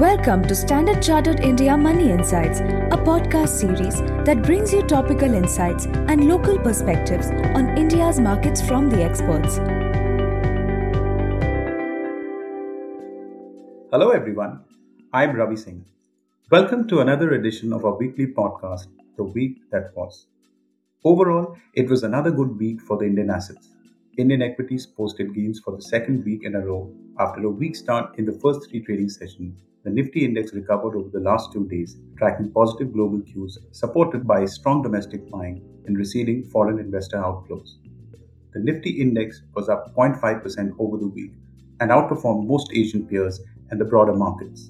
Welcome to Standard Chartered India Money Insights, a podcast series that brings you topical insights and local perspectives on India's markets from the experts. Hello, everyone. I'm Ravi Singh. Welcome to another edition of our weekly podcast, The Week That Was. Overall, it was another good week for the Indian assets. Indian equities posted gains for the second week in a row after a weak start in the first three trading sessions. The Nifty index recovered over the last two days, tracking positive global cues supported by strong domestic buying and receding foreign investor outflows. The Nifty index was up 0.5% over the week and outperformed most Asian peers and the broader markets.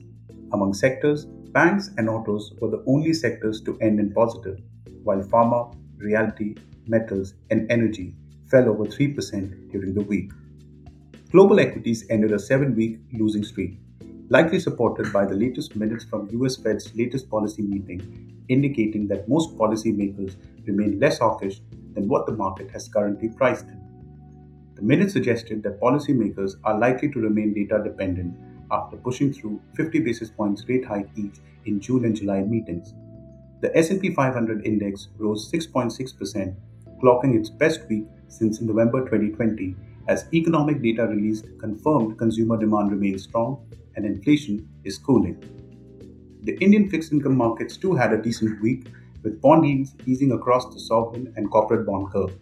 Among sectors, banks and autos were the only sectors to end in positive, while pharma, realty, metals, and energy fell over 3% during the week. Global equities ended a seven week losing streak, likely supported by the latest minutes from US Fed's latest policy meeting, indicating that most policymakers remain less hawkish than what the market has currently priced in. The minutes suggested that policymakers are likely to remain data dependent after pushing through 50 basis points rate hike each in June and July meetings. The S&P 500 index rose 6.6%, clocking its best week since November 2020 as economic data released confirmed consumer demand remains strong and inflation is cooling. The Indian fixed income markets too had a decent week, with bond yields easing across the sovereign and corporate bond curve.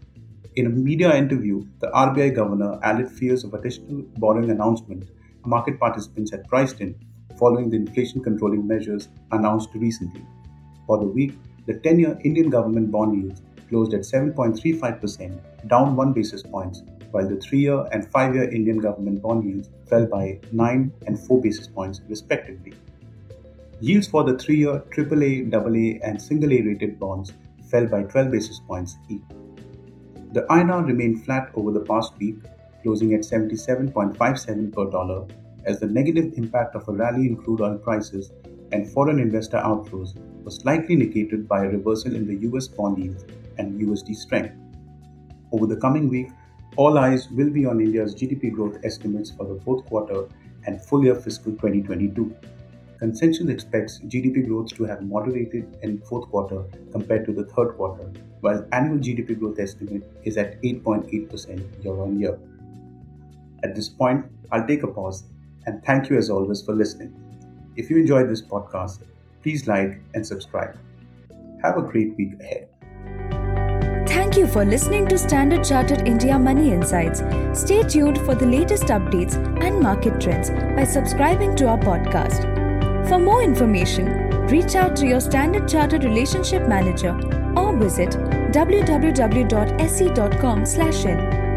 In a media interview, the RBI governor allayed fears of additional borrowing announcement market participants had priced in following the inflation controlling measures announced recently. For the week, the 10 year Indian government bond yields closed at 7.35%, down 1 basis points, while the 3 year and 5 year Indian government bond yields fell by 9 and 4 basis points respectively. Yields for the 3 year AAA, AA, and single A rated bonds fell by 12 basis points each. The INR remained flat over the past week, closing at 77.57 per dollar, as the negative impact of a rally in crude oil prices and foreign investor outflows was slightly negated by a reversal in the US bond yields and USD strength. Over the coming week, all eyes will be on India's GDP growth estimates for the fourth quarter and full year fiscal 2022. Consensus expects GDP growth to have moderated in fourth quarter compared to the third quarter, while annual GDP growth estimate is at 8.8% year on year. At this point, I'll take a pause and thank you as always for listening. If you enjoyed this podcast, please like and subscribe. Have a great week ahead. Thank you for listening to Standard Chartered India Money Insights. Stay tuned for the latest updates and market trends by subscribing to our podcast. For more information, reach out to your Standard Chartered Relationship Manager or visit www.sc.com/in.